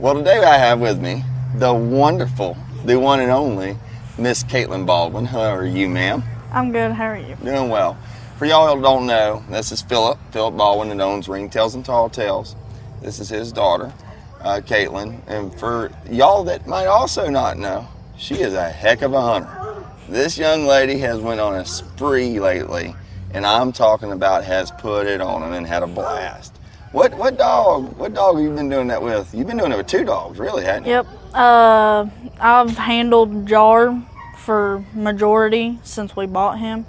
Well, today I have with me the wonderful, the one and only Miss Katlyn Baldwin. How are you, ma'am? I'm good. How are you? Doing well. For y'all who don't know, this is Philip, Philip Baldwin, that owns Ringtails and Tall Tales. This is his daughter, uh, Katlyn. And for y'all that might also not know, she is a heck of a hunter. This young lady has went on a spree lately, and I'm talking about has put it on and had a blast. What what dog? What dog have you been doing that with? You've been doing it with two dogs, really, haven't you? Yep. Uh, I've handled Jar for majority since we bought him,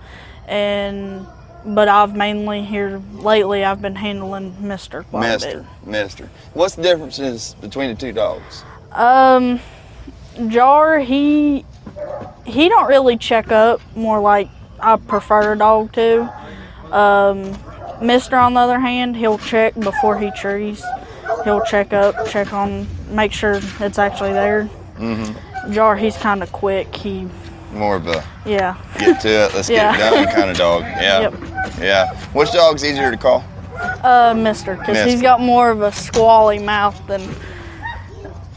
and but I've mainly here lately I've been handling Mister Mister, Mister. What's the differences between the two dogs? Um, Jar he he don't really check up. More like I prefer a dog to. Um, Mister on the other hand, he'll check before he trees. He'll check up, check on, make sure it's actually there. Mm-hmm. Jar, he's kind of quick. He, More of a yeah. get to it, let's Yeah. get it done kind of dog. Yeah. Yep. Yeah. Which dog's easier to call? Uh, Mister, because he's got more of a squally mouth than,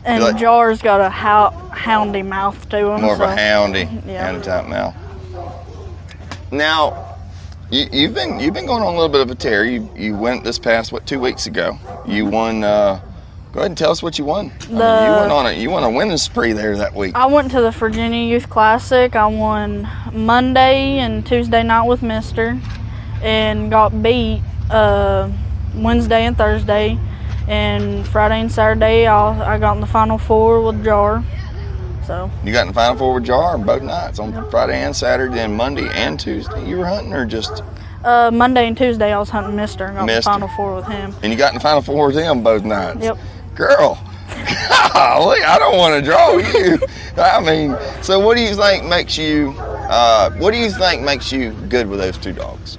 and like- Jar's got a hou- houndy mouth to him. More of a houndy, Yeah. houndy type mouth. Now, you, you've been you've been going on a little bit of a tear. You you went this past what two weeks ago. You won. Uh, go ahead and tell us what you won. I mean, you went on a you won a winning spree there that week. I went to the Virginia Youth Classic. I won Monday and Tuesday night with Mister, and got beat uh, Wednesday and Thursday, and Friday and Saturday I I got in the final four with Jar. So You got in the final four with Jar both nights on Friday and Saturday and Monday and Tuesday. You were hunting or just uh, Monday and Tuesday I was hunting Mister and got in the Mister. final four with him. and you got in the final four with him both nights. Yep. Girl, golly, I don't want to draw you. I mean, so what do you think makes you? Uh, what do you think makes you good with those two dogs?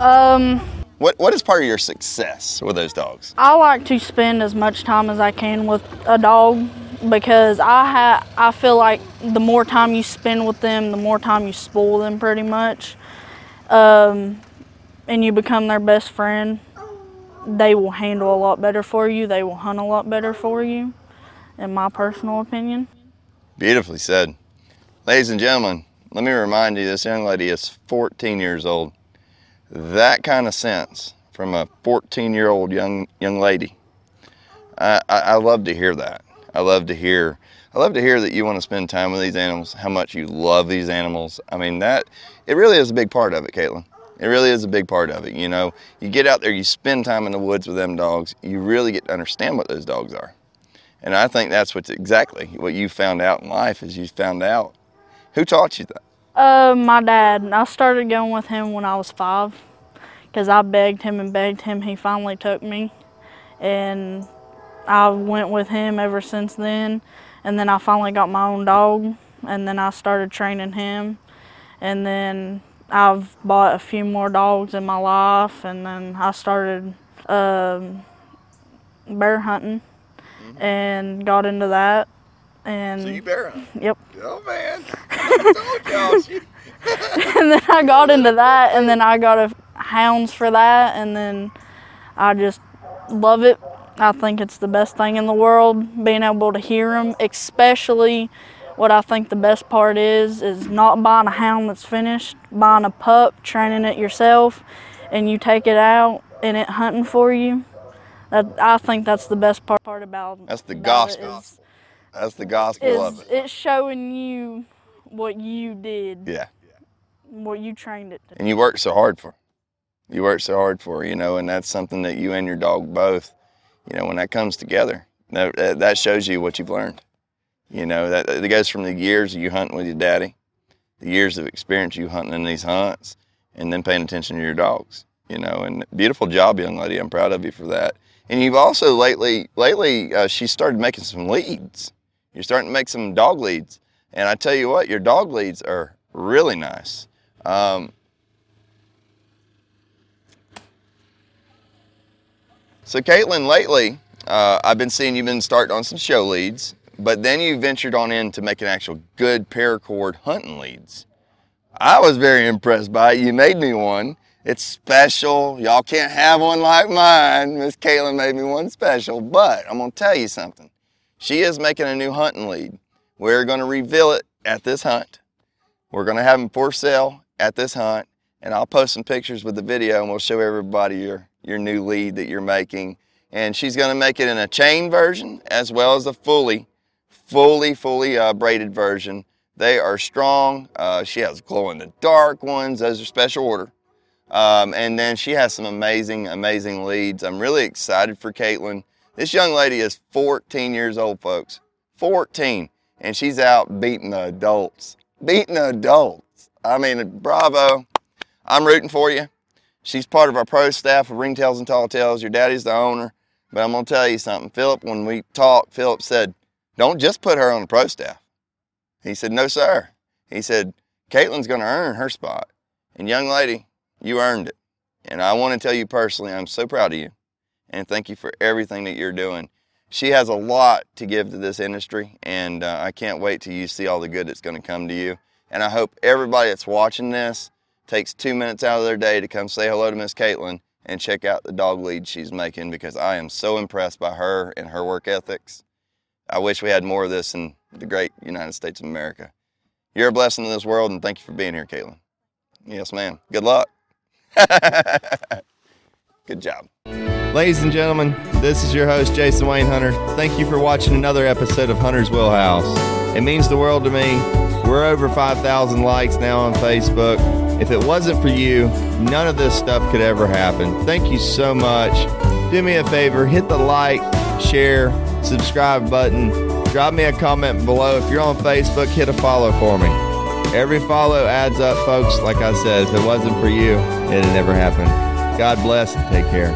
Um, What What is part of your success with those dogs? I like to spend as much time as I can with a dog because I ha- I feel like the more time you spend with them, the more time you spoil them pretty much. Um, and you become their best friend. They will handle a lot better for you. They will hunt a lot better for you, in my personal opinion. Beautifully said, ladies and gentlemen. Let me remind you, this young lady is 14 years old. That kind of sense from a 14 year old young young lady. I, I, I love to hear that. I love to hear. I love to hear that you want to spend time with these animals. How much you love these animals. I mean that it really is a big part of it, Katlyn. It really is a big part of it. You know, you get out there, you spend time in the woods with them dogs. You really get to understand what those dogs are. And I think that's what's exactly what you found out in life is you found out. Who taught you that? Uh, my dad. I started going with him when I was five, because I begged him and begged him. He finally took me, and I went with him ever since then. And then I finally got my own dog, and then I started training him, and then I've bought a few more dogs in my life, and then I started um, bear hunting, and got into that. And bear hunt. yep. Oh man. I told y'all. She, and then I got into that, and then I got a hounds for that, and then I just love it. I think it's the best thing in the world, being able to hear them. Especially, what I think the best part is is not buying a hound that's finished, buying a pup, training it yourself, and you take it out and it hunting for you. That I think that's the best part, part about. That's the about gospel. is- That's the gospel Is, of it. it's showing you what you did, Yeah. what you trained it to. And you worked so hard for. You worked so hard for, you know, and that's something that you and your dog both, you know, when that comes together, that, that shows you what you've learned. You know, that it goes from the years of you hunting with your daddy, the years of experience you hunting in these hunts, and then paying attention to your dogs. You know, and beautiful job, young lady. I'm proud of you for that. And you've also lately, lately, uh, she started making some leads. You're starting to make some dog leads, and I tell you what, your dog leads are really nice. Um, so, Katlyn, lately, uh, I've been seeing you've been starting on some show leads, but then you ventured on into making actual good paracord hunting leads. I was very impressed by it. You made me one. It's special. Y'all can't have one like mine. Miss Katlyn made me one special, but I'm gonna tell you something. she is making a new hunting lead. We're going to reveal it at this hunt. We're going to have them for sale at this hunt, and I'll post some pictures with the video, and we'll show everybody your your new lead that you're making. And she's going to make it in a chain version as well as a fully, fully, fully uh, braided version. They are strong. Uh, she has glow in the dark ones. Those are special order. Um, and then she has some amazing, amazing leads. I'm really excited for Katlyn. This young lady is 14 years old, folks. 14. And she's out beating the adults. Beating the adults. I mean, bravo. I'm rooting for you. She's part of our pro staff of Ringtails and Tall Tails. Your daddy's the owner. But I'm going to tell you something. Philip, when we talked, Philip said, don't just put her on the pro staff. He said, no, sir. He said, Katlyn's going to earn her spot. And young lady, you earned it. And I want to tell you personally, I'm so proud of you. And thank you for everything that you're doing. She has a lot to give to this industry, and uh, I can't wait till you see all the good that's going to come to you. And I hope everybody that's watching this takes two minutes out of their day to come say hello to Miss Katlyn and check out the dog lead she's making because I am so impressed by her and her work ethics. I wish we had more of this in the great United States of America. You're a blessing to this world, and thank you for being here, Katlyn. Yes, ma'am. Good luck. Good job. Ladies and gentlemen, this is your host, Jason Wayne Hunter. Thank you for watching another episode of Hunter's Wheelhouse. It means the world to me. We're over 5,000 likes now on Facebook. If it wasn't for you, none of this stuff could ever happen. Thank you so much. Do me a favor, hit the like, share, subscribe button. Drop me a comment below. If you're on Facebook, hit a follow for me. Every follow adds up, folks. Like I said, if it wasn't for you, it'd never happen. God bless and take care.